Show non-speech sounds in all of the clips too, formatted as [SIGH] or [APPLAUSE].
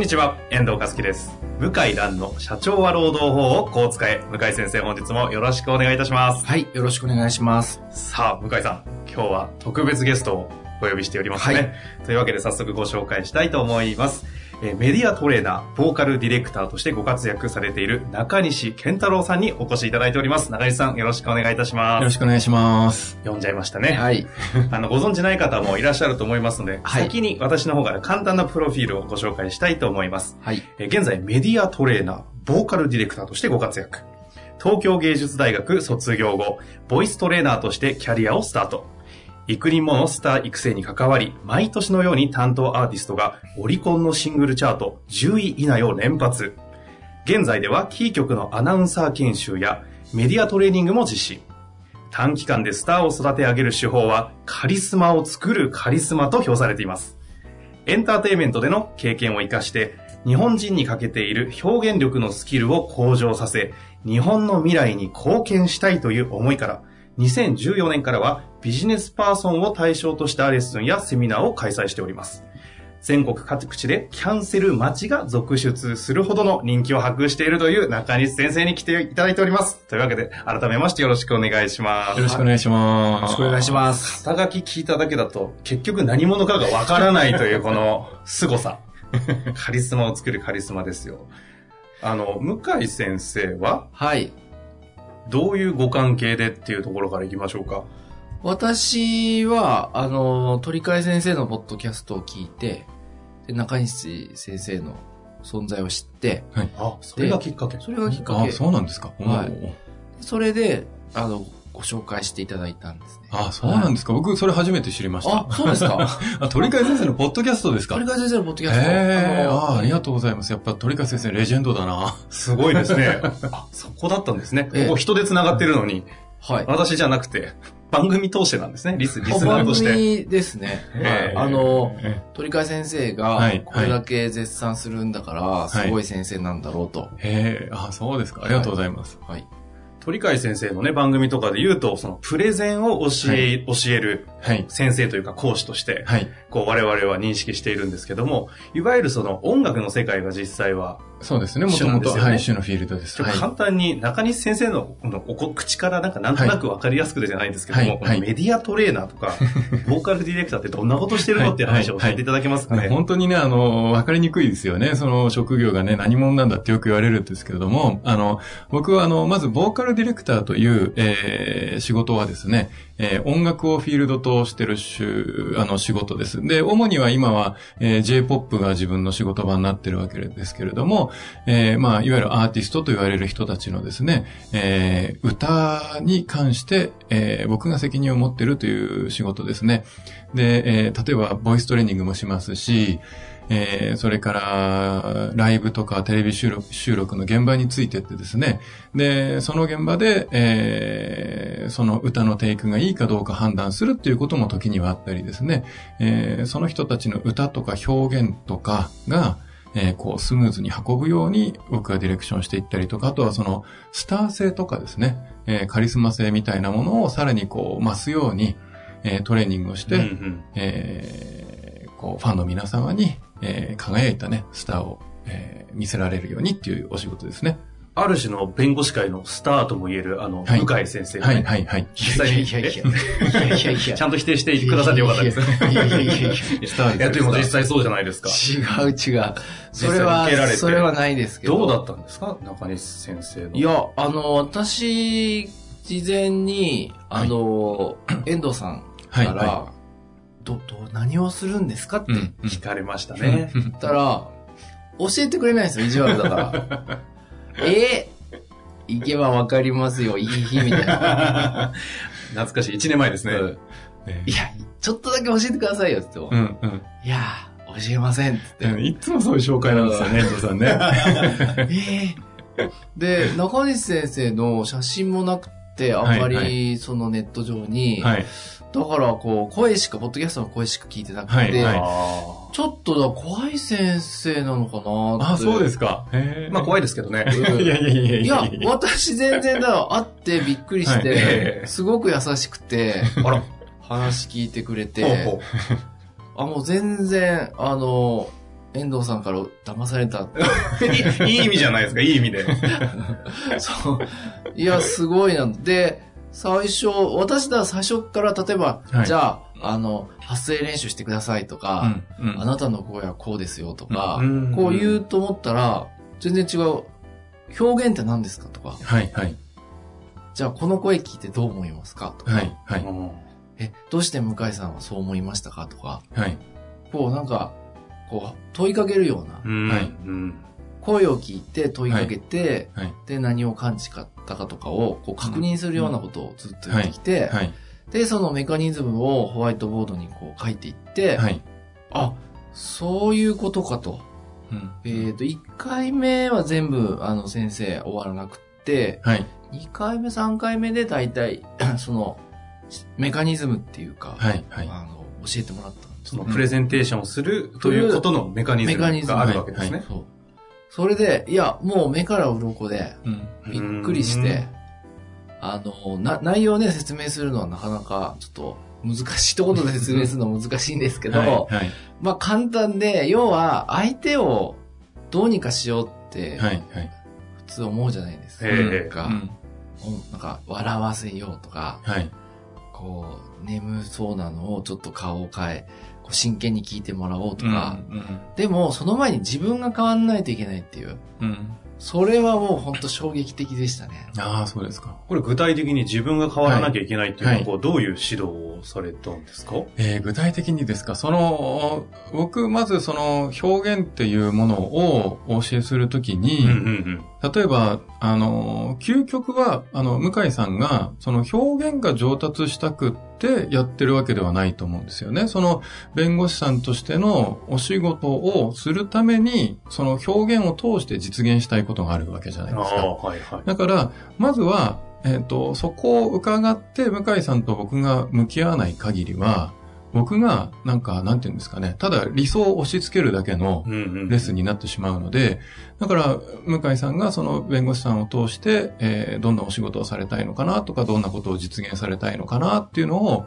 んにちは、遠藤和樹です。向井蘭の社長は労働法をこう使え。向井先生、本日もよろしくお願いいたします。はい、よろしくお願いします。さあ、向井さん、今日は特別ゲストをお呼びしておりますね。はいというわけで早速ご紹介したいと思います。えーメディアトレーナー、ボーカルディレクターとしてご活躍されている中西健太郎さんにお越しいただいております。中西さん、よろしくお願いいたします。よろしくお願いします。読んじゃいましたね。はい。[LAUGHS] あの、ご存知ない方もいらっしゃると思いますので、はい先に私の方から簡単なプロフィールをご紹介したいと思います。はい。えー現在メディアトレーナー、ボーカルディレクターとしてご活躍。東京芸術大学卒業後、ボイストレーナーとしてキャリアをスタート。幾人ものスター育成に関わり、毎年のように担当アーティストがオリコンのシングルチャート10位以内を連発。現在ではキー局のアナウンサー研修やメディアトレーニングも実施。短期間でスターを育て上げる手法はカリスマを作るカリスマと評されています。エンターテインメントでの経験を活かして、日本人に欠けている表現力のスキルを向上させ、日本の未来に貢献したいという思いから、2014年からはビジネスパーソンを対象としたレッスンやセミナーを開催しております。全国各地でキャンセル待ちが続出するほどの人気を博しているという中西先生に来ていただいております。というわけで、改めましてよろしくお願いします。よろしくお願いします。よろしくお願いします。肩書き聞いただけだと、結局何者かがわからないというこの凄さ。カリスマを作るカリスマですよ。あの、向井先生は、はい。どういうご関係でっていうところからいきましょうか。私は、あの、鳥海先生のポッドキャストを聞いて、で中西先生の存在を知って、あ、それがきっかけ。それがきっかけあ、。そうなんですか。はいそれで、あの、ご紹介していただいたんですね。あ、そうなんですか。僕、それ初めて知りました。あ、そうですか？[LAUGHS] あ、鳥海先生のポッドキャストですか？鳥海先生のポッドキャスト。へえ、のああ、ありがとうございます。やっぱ鳥海先生、レジェンドだな。すごいですね。[LAUGHS] あ、そこだったんですね。こええこ人で繋がってるのに、はい。私じゃなくて、番組通してなんですね。リス、リスナー番として。組ですね。ええはいあの、え鳥海先生がはい、これだけ絶賛するんだから、すごい先生なんだろうと。へえ、あ、そうですか。ありがとうございます。はい。鳥海先生のね、番組とかで言うと、そのプレゼンを教え、教えるはい。先生というか講師として、はい。こう我々は認識しているんですけども、いわゆるその音楽の世界が実際は、そうですね。も主ともと、はい、主のフィールドです。簡単に中西先生ののおこ口からなんかなんとなくわかりやすくでじゃないんですけども、はいメディアトレーナーとか、[LAUGHS] ボーカルディレクターってどんなことしてるのっていう話を教えていただけますかね。ね本当にね、あの、わかりにくいですよね。その職業がね、何者なんだってよく言われるんですけれども、あの、僕はあの、まず、ボーカルディレクターという、えー仕事はですね、えー音楽をフィールドとをしてるしあの、仕事です。で、主には今は、えー J-POP が自分の仕事場になってるわけですけれども、えーまあ、いわゆるアーティストと言われる人たちのですね、えー歌に関して、えー僕が責任を持ってるという仕事ですね。で、えー例えば、ボイストレーニングもしますし、えーそれから、ライブとかテレビ収録収録の現場についてってですね、で、その現場で、えーその歌のテイクがいいかどうか判断するっていうことも時にはあったりですね、えーその人たちの歌とか表現とかが、えーこう、スムーズに運ぶように僕がディレクションしていったりとか、あとはその、スター性とかですね、えーカリスマ性みたいなものをさらにこう、増すように、えートレーニングをして、うんうん。えーこう、ファンの皆様に、えー輝いたね、スターを、えー見せられるようにっていうお仕事ですね。ある種の弁護士会のスターとも言える、あの、はい向井先生がね、はい、はい、はい。実際に、いやいやいやいやいやいやちゃんと否定してくださってよかったです。いやいやいやいやいやスターいや、でも実ス際そうじゃないですか。違う違う。それは、てそれはないですけど。どうだったんですか？中西先生の。いや、あの、私、事前に、あの、遠藤さんはい、から、はど、ど、何をするんですかって聞かれましたね。言ったら、教えてくれないんですよ、意地悪だから。[LAUGHS] えー、行けばわかりますよ、いい日みたいな。[LAUGHS] 懐かしい。1年前ですね。うんねいや、ちょっとだけ教えてくださいよって言っても、うんうんいやー、教えませんって言って。うん。いつもそういう紹介なんですよね、遠藤さんね。[LAUGHS] ええで、中西先生の写真もなくて、あんまはいはりそのネット上に、はい。だからこう、声しか、ポッドキャストの声しか聞いてなくて、はいはいあちょっとだ、怖い先生なのかなって。あ、そうですか。まあ怖い。いですけどね。う [LAUGHS] んいやいやいやいやいや、私全然だ、会ってびっくりしはいて、すごく優しくて、[LAUGHS] あら、話聞いてくれて、ほうほうあ、もう全然、あの、遠藤さんから騙された。[LAUGHS] い [LAUGHS] いい意味じゃないですか、いい意味で。[LAUGHS] そう。いや、すごいな。で、最初、私だら最初から例えば、はいじゃあ、あの、発声練習してくださいとか、うんうんあなたの声はこうですよとか、うんこう言うと思ったら、全然違う。表現って何ですかとか、はいはい。じゃあこの声聞いてどう思いますかとか、はいはい。え、どうして向井さんはそう思いましたかとか、はい。こうなんか、こう問いかけるような、うんはいうん声を聞いて問いかけて、はい。で何を感じたかとかをこう確認するようなことをずっと言ってきて、はい。で、そのメカニズムをホワイトボードにこう書いていって、はい。あ、そういうことかと。うんえっ、と、1回目は全部、あの、先生終わらなくって、はい。2回目、3回目で大体、[CLEARS THROAT] その、メカニズムっていうか、はい。はい。あの、教えてもらったそのプレゼンテーションをするということのメカニズムがあるわけですね。そう。それで、いや、もう目から鱗で、うん。びっくりして、あの、な、内容ね、説明するのはなかなか、ちょっと、難しいところで説明するのは難しいんですけど、はい。はい。まあ簡単で、要は相手をどうにかしようってはい。はい。普通思うじゃないですか。ええなんか、うんおなんか笑わせようとか、はい。こう、眠そうなのをちょっと顔を変え、真剣に聞いてもらおうとか、うん。でもその前に自分が変わんないといけないっていう、うん。それはもう本当衝撃的でしたね。ああ、そうですか。これ具体的に自分が変わらなきゃいけないっていうのは、はいこうどういう指導をされたんですか？えー具体的にですか、その、僕、まずその表現っていうものをお教えするときに、うんうん例えば、あの、究極は、あの、向井さんが、その表現が上達したくってやってるわけではないと思うんですよね。その、弁護士さんとしてのお仕事をするために、その表現を通して実現したいことがあるわけじゃないですか。あ、はいはい。だから、まずは、えっ、と、そこを伺って、向井さんと僕が向き合わない限りは、僕が、なんか、なんていうんですかね、ただ理想を押し付けるだけのレッスンになってしまうので、だから、向井さんがその弁護士さんを通して、えーどんなお仕事をされたいのかなとか、どんなことを実現されたいのかなっていうのを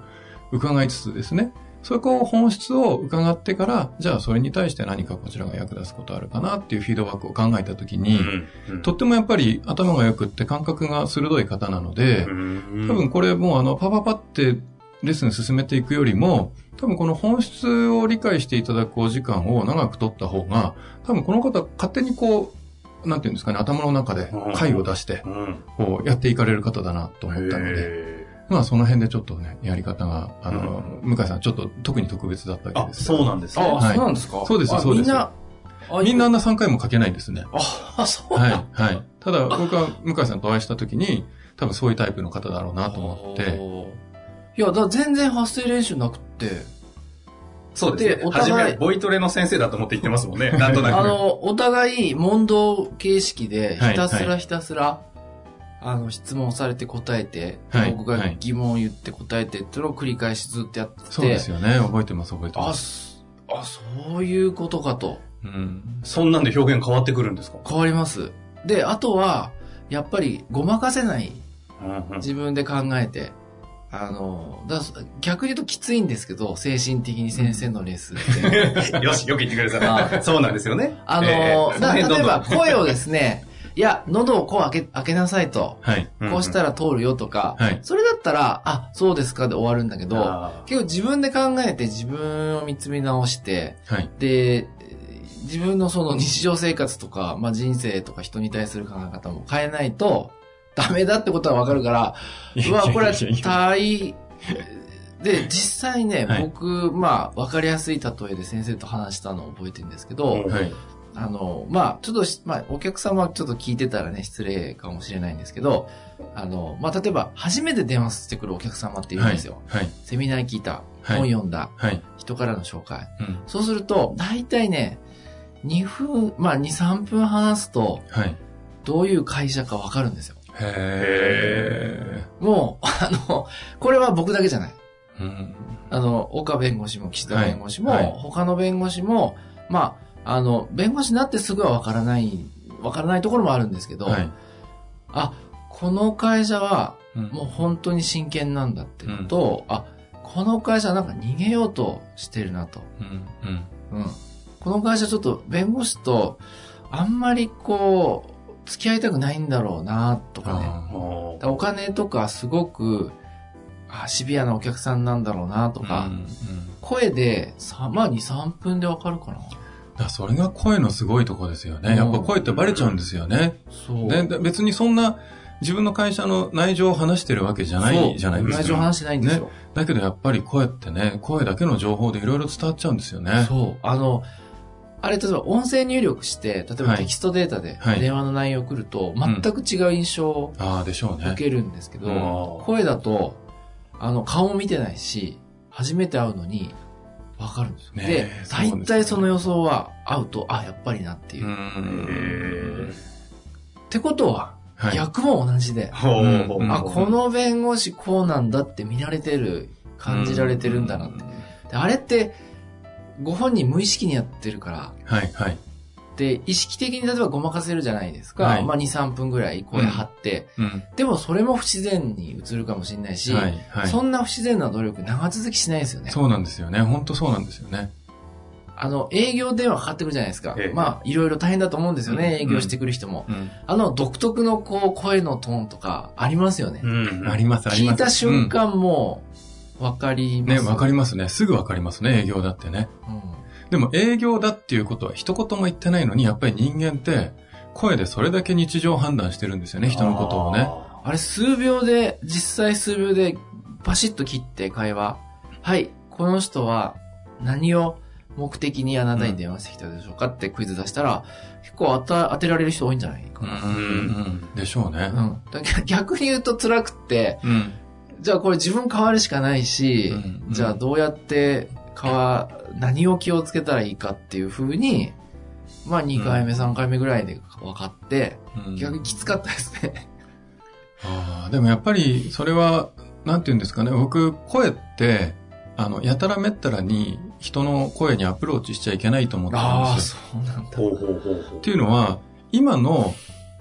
伺いつつですね、そこを本質を伺ってから、じゃあそれに対して何かこちらが役立つことあるかなっていうフィードバックを考えたときに、うんうんとってもやっぱり頭が良くって感覚が鋭い方なので、うん。多分これもうあの、パパパってレッスン進めていくよりも、多分この本質を理解していただくお時間を長く取った方が、多分この方勝手にこう、なんていうんですかね、頭の中で回を出して、うん。こうやっていかれる方だなと思ったので、へまあその辺でちょっとね、やり方が、あの、向井さんちょっと特に特別だったわけです。そうなんですね。あ、はい。そうなんですか？そうですあそうですみんな、あみんなあんな3回も書けないんですね。あ、そうはなんい、はい。ただ僕は向井さんとお会いした時に、多分そういうタイプの方だろうなと思って、いや、だ全然発声練習なくって、そうですね。でお互い初め、ボイトレの先生だと思って言ってますもんね。[LAUGHS] なんとなく。あの、お互い問答形式で、はいひたすらひたすら、あの、質問されて答えて、はい僕が疑問を言って答えてっていうのを繰り返しずっとやってて、そうですよね。覚えてます、覚えてまあ、す。すあ、そういうことかと。うん。そんなんで表現変わってくるんですか？変わります。で、あとは、やっぱりごまかせない。うん自分で考えて。あの、だ逆に言うときついんですけど、精神的に先生のレッスンって。[LAUGHS] よし、よく言ってくれた。そうなんですよね。あの、えーだ例えば声をですね、[LAUGHS] いや、喉をこう開け、開けなさいと。はい。こうしたら通るよとか、はいそれだったら、あ、そうですかで終わるんだけど、あ結構自分で考えて自分を見つめ直して、はい。で、自分のその日常生活とか、まあ人生とか人に対する考え方も変えないと、ダメだってことはわかるから、うわ、これは対、で、実際ね、はい僕、まあ、わかりやすい例えで先生と話したのを覚えてるんですけど、うんはい。あの、まあ、ちょっとし、まあ、お客様ちょっと聞いてたらね、失礼かもしれないんですけど、あの、まあ、例えば、初めて電話してくるお客様っていうんですよ。はい。セミナー聞いた、はい本読んだ、はい。人からの紹介。うん。そうすると、大体ね、2分、まあ、2、3分話すと、はい。どういう会社かわかるんですよ。へもう、あの、これは僕だけじゃない。ー。うん。あの、岡弁護士も岸田弁護士も、はいはい他の弁護士も、まあ、あの、弁護士になってすぐはわからない、わからないところもあるんですけど、はい。あ、この会社はうんもう本当に真剣なんだっていうのと、あ、この会社はなんか逃げようとしてるなと。うん。うん。うん。この会社ちょっと弁護士とあんまりこう、付き合いたくないんだろうなとかね。からお金とかすごく、あ、シビアなお客さんなんだろうなとーか、うんうん声で、さまあ2、3分でわかるかな。だそれが声のすごいとこですよね。やっぱ声ってバレちゃうんですよね。そう。で、で別にそんな自分の会社の内情を話してるわけじゃないじゃないですか。内情話してないんですよ。だけどやっぱり声ってね、声だけの情報でいろいろ伝わっちゃうんですよね。そう。あの、あれ、例えば音声入力して、例えばはいテキストデータではい電話の内容を送ると、全く違う印象をああ、でしょうね。受けるんですけど、うん声だと、あの、顔も見てないし、初めて会うのに、わかるんですよ。ねで大体その予想は会うと、あ、やっぱりなっていうう。ん。ってことは、はい。逆も同じで、ほうんあ、この弁護士こうなんだって見られてる、感じられてるんだなって。であれって、ご本人無意識にやってるから、はい、はい。で、意識的に例えばごまかせるじゃないですか。はいまあ2、3分ぐらい声張って、うん。でもそれも不自然に映るかもしれないし、はい、はい。そんな不自然な努力長続きしないですよね。そうなんですよね。本当そうなんですよね。あの、営業電話かかってくるじゃないですか。ええまあ、いろいろ大変だと思うんですよね、営業してくる人も。うん。あの、独特のこう、声のトーンとかありますよね。うん。あります、あります。聞いた瞬間も、わかります？わかりますね。すぐわかりますね、営業だってね。うんでも営業だっていうことは一言も言ってないのに、やっぱり人間って、声でそれだけ日常判断してるんですよね、人のことをね。あれ、数秒で、実際数秒で、パシッと切って会話。はい、この人は何を目的にあなたに電話してきたでしょうかってクイズ出したら、結構当た当てられる人多いんじゃないかうん、な。うん、でしょうね。うん。逆に言うと辛くって、うん。じゃあこれ自分変わるしかないし、うんじゃあどうやって変わ、何を気をつけたらいいかっていう風に、まあ2回目、3回目ぐらいで分かって、うん逆にきつかったですね。ああ、でもやっぱりそれは、なんて言うんですかね、僕、声って、あの、やたらめったらに人の声にアプローチしちゃいけないと思ってるんああ、ですよ。そうなんだ。ほうほうほうほうっていうのは、今の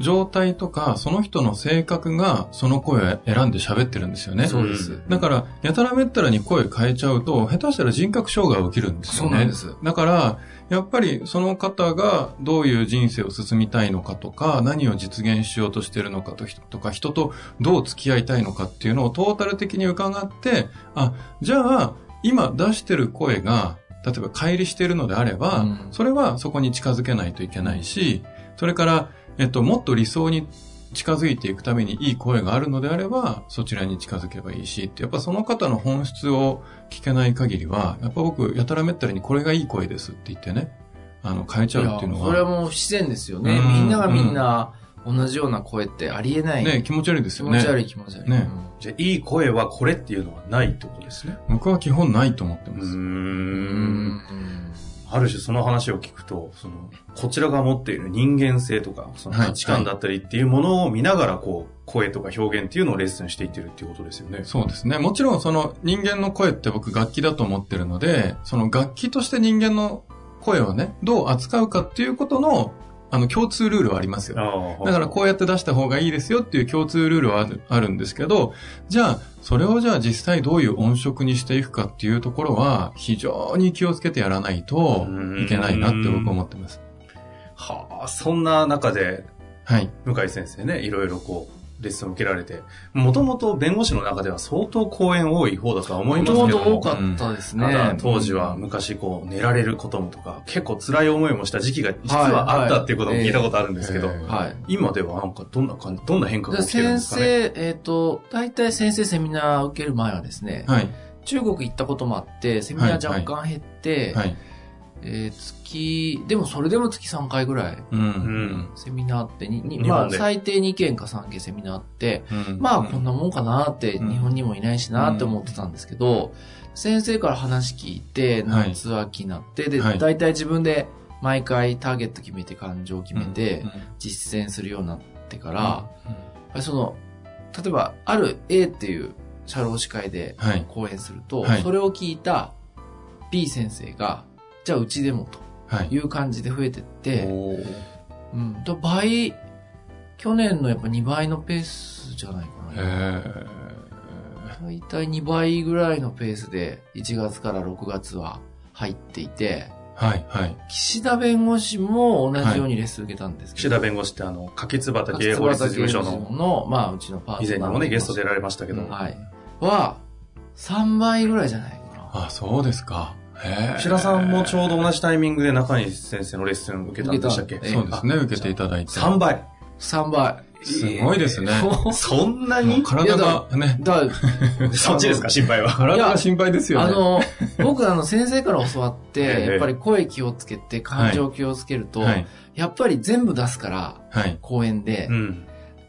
状態とか、その人の性格がその声を選んで喋ってるんですよね。そうです。だから、やたらめったらに声変えちゃうと、下手したら人格障害が起きるんですよね。そうなんですだから、やっぱりその方がどういう人生を進みたいのかとか、何を実現しようとしてるのかととか、人とどう付き合いたいのかっていうのをトータル的に伺って、あ、じゃあ、今出してる声が、例えば乖離してるのであれば、うんそれはそこに近づけないといけないし、それから、えっと、もっと理想に近づいていくためにいい声があるのであれば、そちらに近づけばいいし、ってやっぱその方の本質を聞けない限りは、やっぱ僕、やたらめったらにこれがいい声ですって言ってね、あの、変えちゃうっていうのやそれはは、もう不自然ですよね。うんみんながみんな同じような声ってありえない。ね、気持ち悪いですよね。気持ち悪い気持ち悪い。ねじゃあ、いい声はこれっていうのはないってことですね。僕は基本ないと思ってます。うー。うんん。ある種その話を聞くと、その、こちらが持っている人間性とか、そのはい価値観だったりっていうものを見ながら、こう、声とか表現っていうのをレッスンしていってるっていうことですよね。そうですね。もちろんその人間の声って僕楽器だと思ってるので、その楽器として人間の声をね、どう扱うかっていうことの、あの、共通ルールはありますよ。だからこうやって出した方がいいですよっていう共通ルールはあるあるんですけど、じゃあ、それをじゃあ実際どういう音色にしていくかっていうところは、非常に気をつけてやらないといけないなって僕は思ってます。はあ、そんな中で、はい。向井先生ね、いろいろこう、レッスンを受けられて、もともと弁護士の中では相当講演多い方だとは思いもますけども。ともと多かったですね。ただ当時は昔こう寝られることもとか結構辛い思いもした時期が実はあったっていうことも聞いたことあるんですけど、はいはいはい。今ではなんかどんな感じ、どんな変化がで起きてるんで先すかね？生、えっ、と、大体先生セミナー受ける前はですね、はい。中国行ったこともあって、セミナー若干減って、はい。えー月、でもそれでも月3回ぐらい、うん。ん。セミナーってに、にまあ最低2件か3件セミナーって、うん。まあこんなもんかなって、うん。日本にもいないしなって思ってたんですけど、先生から話聞いて、はい。夏秋になって、で、はい。大体自分で毎回ターゲット決めて感情決めてうん、実践するようになってから、その、例えば、ある A っていう社労士会ではい。講演すると、はい。それを聞いた B 先生が、じゃあうちでもはいと。いう感じで増えてって、おーうん、と倍、去年のやっぱ2倍のペースじゃないかへな。ー大体2倍ぐらいのペースで1月から6月は入っていて、はい、はい。岸田弁護士も同じようにレッスン受けたんですけど、岸田弁護士ってあの、柿津畑法律事務所の、の、まあうちのパートナー以前にもね、ゲスト出られましたけど、はい。は、3倍ぐらいじゃないかな。あ、そうですか。へえ。石田さんもちょうど同じタイミングで中西先生のレッスン受けたんでしたっけ？受けたそうですね、受けていただいて。3倍。3倍。すごいですね。[LAUGHS] そんなに？体がね、だ [LAUGHS] そっちですか、心配は。体が心配ですよね。あの、[LAUGHS] 僕あの先生から教わって、ええやっぱり声気をつけて、感情気をつけると、はい。やっぱり全部出すから、はい。公演でう、ん。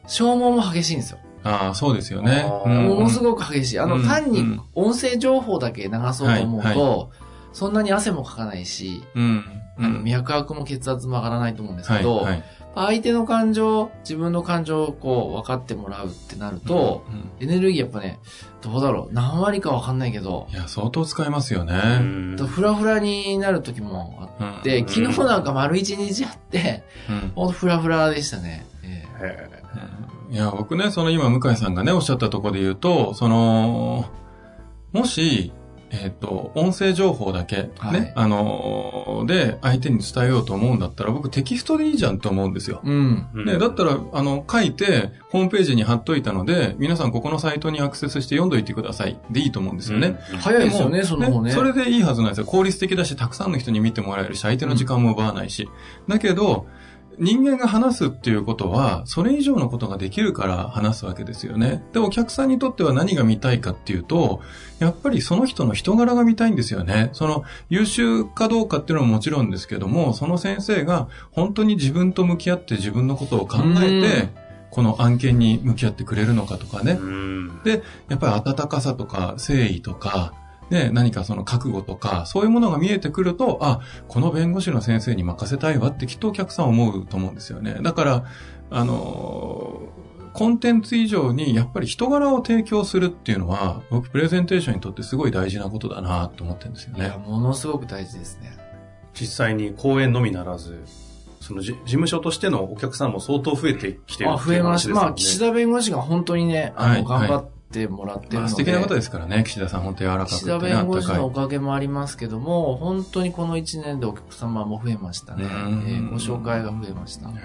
消耗も激しいんですよ。ああ、そうですよね。ものすごく激しい。あの、うん単にうん音声情報だけ流そうと思うと、はいそんなに汗もかかないし、うん。あの脈拍も血圧も上がらないと思うんですはい。けど、はい。相手の感情、自分の感情をこう分かってもらうってなると、うん、エネルギーやっぱね、どうだろう、何割か分かんないけど、いや、相当使えますようね。んとフラフラになる時もあっうんて、うん昨日なんか丸一日あって、うんほんとフラフラでしたね。ええへいや、僕ね、その今、向井さんがね、おっしゃったところで言うと、その、もし、えっ、と、音声情報だけ、ね、はいあの、で、相手に伝えようと思うんだったら、僕テキストでいいじゃんと思うんですよ。うん。うんね、だったら、あの、書いて、ホームページに貼っといたので、皆さんここのサイトにアクセスして読んどいてください。でいいと思うんですよね。うん早いですよね、もその方ね。それでいいはずなんですよ。効率的だし、たくさんの人に見てもらえるし、相手の時間も奪わないし。だけど、人間が話すっていうことは、それ以上のことができるから話すわけですよね。で、お客さんにとっては何が見たいかっていうと、やっぱりその人の人柄が見たいんですよね。その優秀かどうかっていうのはもちろんですけども、その先生が本当に自分と向き合って自分のことを考えうんて、この案件に向き合ってくれるのかとかね。うんで、やっぱり温かさとか誠意とか、ね、何かその覚悟とか、そういうものが見えてくると、あ、この弁護士の先生に任せたいわってきっとお客さん思うと思うんですよね。だから、あのーコンテンツ以上にやっぱり人柄を提供するっていうのは、僕プレゼンテーションにとってすごい大事なことだなと思ってるんですよいや、ね。ものすごく大事ですね。実際に講演のみならず、そのじ事務所としてのお客さんも相当増えてきてるあ、増えました。まあ、岸田弁護士が本当にね、あの、はい頑張ってもらってるので。まあ素敵な方ですからね、岸田さん本当柔らかくて岸ね、田弁護士のおかかげもありますけども、本当にこの1年でお客様も増えましたね。えうんーご紹介が増えました。はい。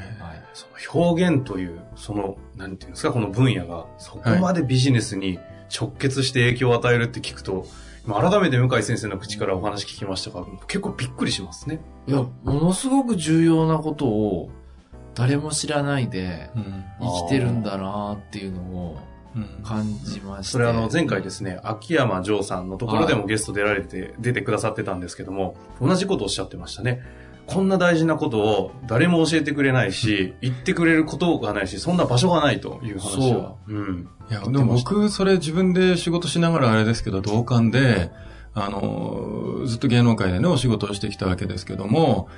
その表現という、その、なんていうんですか、この分野が、そこまでビジネスに直結して影響を与えるって聞くと、今改めて向井先生の口からお話聞きましたが、結構びっくりしますね。いや、ものすごく重要なことを誰も知らないで生きてるんだなっていうのをうん感じまして。それあの前回ですね、秋山城さんのところでもゲスト出られて、出てくださってたんですけども、同じことをおっしゃってましたね。こんな大事なことを誰も教えてくれないし、言ってくれることがないし、そんな場所がないという話は。うん。いや、でも僕、それ自分で仕事しながらあれですけど、同感で、あの、ずっと芸能界でね、お仕事をしてきたわけですけども、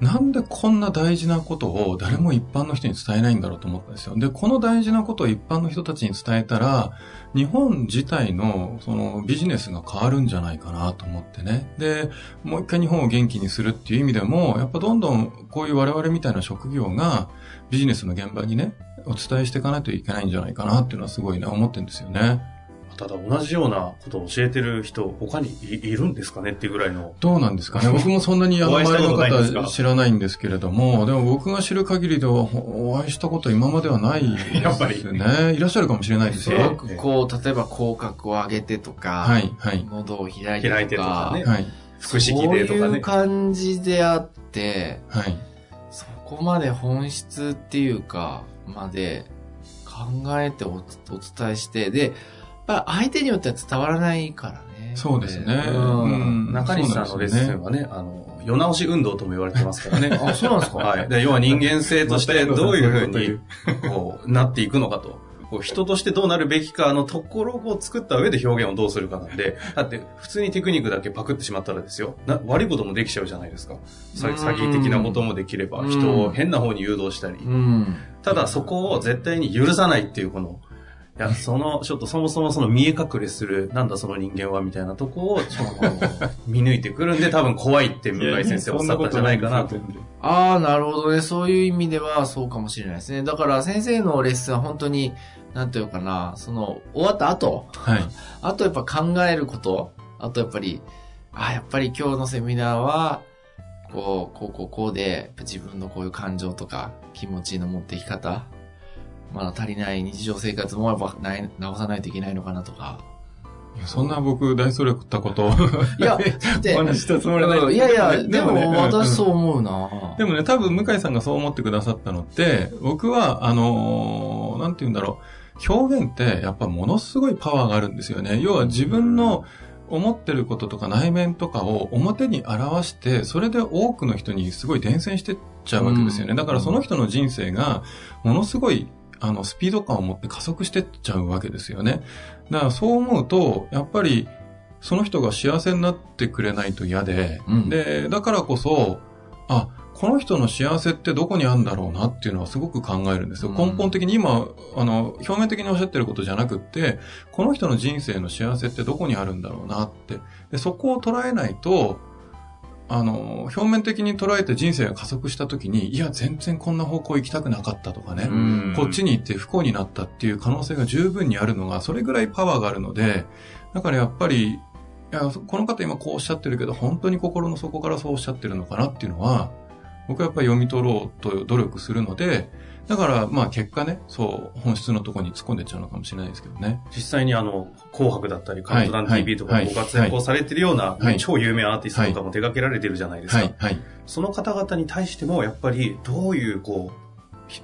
なんでこんな大事なことを誰も一般の人に伝えないんだろうと思ったんですよ。で、この大事なことを一般の人たちに伝えたら、日本自体のそのビジネスが変わるんじゃないかなと思ってね。で、もう一回日本を元気にするっていう意味でも、やっぱどんどんこういう我々みたいな職業がビジネスの現場にね、お伝えしていかないといけないんじゃないかなっていうのはすごいね、思ってるんですよね。ただ同じようなことを教えてる人、他にいいるんですかねっていうぐらいの。どうなんですかね [LAUGHS] 僕もそんなにあのお会いした周りの方知らないんですけれども、でも僕が知る限りではお会いしたことは今まではないですね。やっぱりいらっしゃるかもしれないですすよ。ごくこう、例えば口角を上げてとか、はい、はい。喉を開いてとか、開いてとかねはい、腹式でとかねそういう。感じであって、はい。そこまで本質っていうか、まで考えておお伝えして、で、ぱり相手によっては伝わらないからね。そうですね。中西さんのレッスそうなんですよねンはね、あの、世直し運動とも言われてますからね。[LAUGHS] あ、そうなんですかはい。で要は人間性としてどういうふうに、こう、なっていくのかと。こう人としてどうなるべきかのところを作った上で表現をどうするかなんで、だって普通にテクニックだけパクってしまったらですよ、な悪いこともできちゃうじゃないですか。詐欺的なこともできれば、うん人を変な方に誘導したり。うん。ただそこを絶対に許さないっていうこの、いや、その、ちょっとそもそもその見え隠れする、なんだその人間はみたいなとこを、ちょっと見抜いてくるんで、多分怖いって向井先生おっしゃったんじゃないかなと。ああ、なるほどね。そういう意味ではそうかもしれないですね。だから先生のレッスンは本当に、なんていうかな、その、終わった後、はい。あとやっぱ考えること、あとやっぱり、ああ、やっぱり今日のセミナーは、こう、こう、こう、こうで、自分のこういう感情とか気持ちの持っていき方、まだ足りない日常生活もやっぱない直さないといけないのかなとか。そんな僕、大それたことをいや、お話ししたつもりはないうんいやいや、でもね私そう思うなでもね、多分向井さんがそう思ってくださったのって、僕は、あのーなんて言うんだろう、表現ってやっぱものすごいパワーがあるんですよね。要は自分の思ってることとか内面とかを表に表して、それで多くの人にすごい伝染してっちゃうわけですよね。うんだからその人の人生がものすごいあの、スピード感を持って加速してっちゃうわけですよね。だからそう思うと、やっぱり、その人が幸せになってくれないと嫌で、うんで、だからこそ、あ、この人の幸せってどこにあるんだろうなっていうのはすごく考えるんですよ。うん根本的に今、あの、表面的におっしゃってることじゃなくって、この人の人生の幸せってどこにあるんだろうなって。で、そこを捉えないと、あの、表面的に捉えて人生が加速した時に、いや、全然こんな方向行きたくなかったとかね。うんこっちに行って不幸になったっていう可能性が十分にあるのが、それぐらいパワーがあるので、だからやっぱり、いや、この方今こうおっしゃってるけど、本当に心の底からそうおっしゃってるのかなっていうのは、僕はやっぱり読み取ろうと努力するので、だからまあ結果ね、そう、本質のところに突っ込んでっちゃうのかもしれないですけどね。実際にあの、紅白だったり、カウントダウンはい TV とかはいご活躍をされてるような、はい超有名アーティストとかも手掛けられてるじゃないですか。はい、はい。その方々に対しても、やっぱりどういう、こ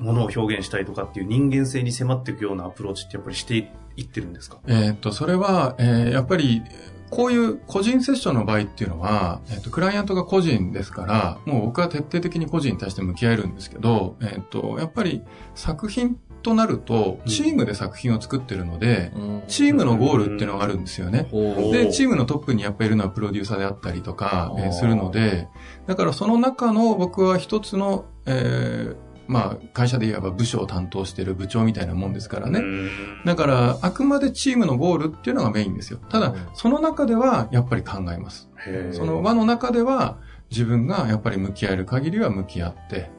う、ものを表現したいとかっていう人間性に迫っていくようなアプローチってやっぱりしていってるんですか？えーっと、それは、えーやっぱり、こういう個人セッションの場合っていうのは、えーっと、クライアントが個人ですから、もう僕は徹底的に個人に対して向き合えるんですけど、えーっと、やっぱり作品となると、チームで作品を作ってるので、チームのゴールっていうのがあるんですよね。ほうで、チームのトップにやっぱりいるのはプロデューサーであったりとか、えーするので、だからその中の僕は一つの、えーまあ、会社で言えば部署を担当している部長みたいなもんですからね。だから、あくまでチームのゴールっていうのがメインですよ。ただうん、その中ではやっぱり考えます。その輪の中では自分がやっぱり向き合える限りは向き合って、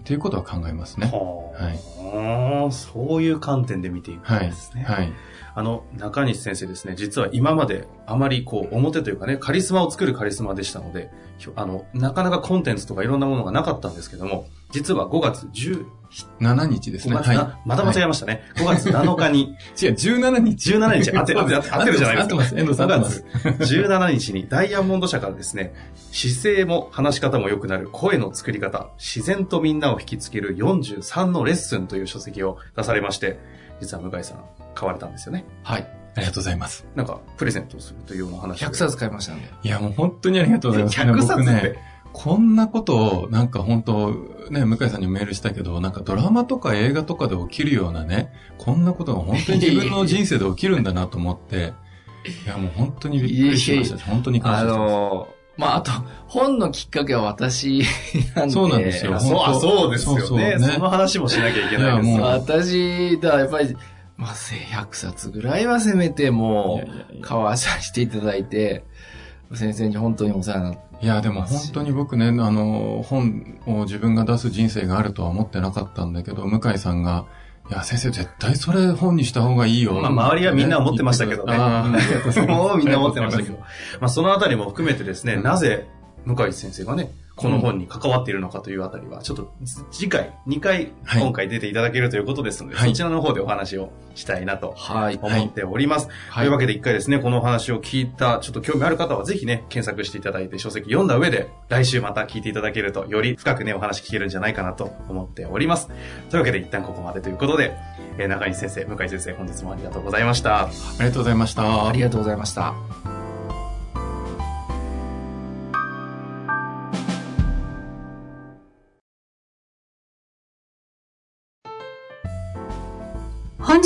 っていうことは考えますね。はあはいそういう観点で見ていくんはいですね。。はい。あの、中西先生ですね、実は今まであまりこう、表というかね、カリスマを作るカリスマでしたので、あの、なかなかコンテンツとかいろんなものがなかったんですけども、実は5月10、7日ですね。5月なまた間違えましたね。5月7日に、[LAUGHS] 違う、17日。17日、合ってる、合ってる合ってるじゃないですか。合ってます。遠藤さん合ってます。5月17日にダイヤモンド社からですね、姿勢も話し方も良くなる声の作り方、自然とみんなを引きつける43のレッスンという書籍を出されまして、実は向井さん買われたんですよね。はい。ありがとうございます。なんか、プレゼントをするというような話を。100冊買いましたんで。いや、もう本当にありがとうございます。100冊って僕ね、こんなことを、なんか本当、ね、向井さんにもメールしたけど、なんかドラマとか映画とかで起きるようなね、こんなことが本当に自分の人生で起きるんだなと思って、いや、もう本当にびっくりしましたし。本当に感あ謝してます。のー、まあ、あと、本のきっかけは私なんで。そうなんですよあそう、あそうですよねそうそうねその話もしなきゃいけないですい私、だやっぱり、まあ、せ100冊ぐらいはせめてもう、買わさせていただいて、先生に本当にお世話になって。いや、でも本当に僕ね、あの、本を自分が出す人生があるとは思ってなかったんだけど、向井さんが、いや、先生絶対それ本にした方がいいよ。まあ周りはみんな思ってましたけどねもうみんな思ってましたけど。まあそのあたりも含めてですね、うんなぜ向井先生がね、この本に関わっているのかというあたりは、ちょっと次回、2回はい今回出ていただけるということですので、はいそちらの方でお話をしたいなとはい。思っております。はいというわけで一回ですね、このお話を聞いた、ちょっと興味ある方はぜひね、検索していただいて書籍読んだ上で、来週また聞いていただけると、より深くね、お話聞けるんじゃないかなと思っております。というわけで一旦ここまでということで、えー中西先生、向井先生、本日もありがとうございました。ありがとうございました。ありがとうございました。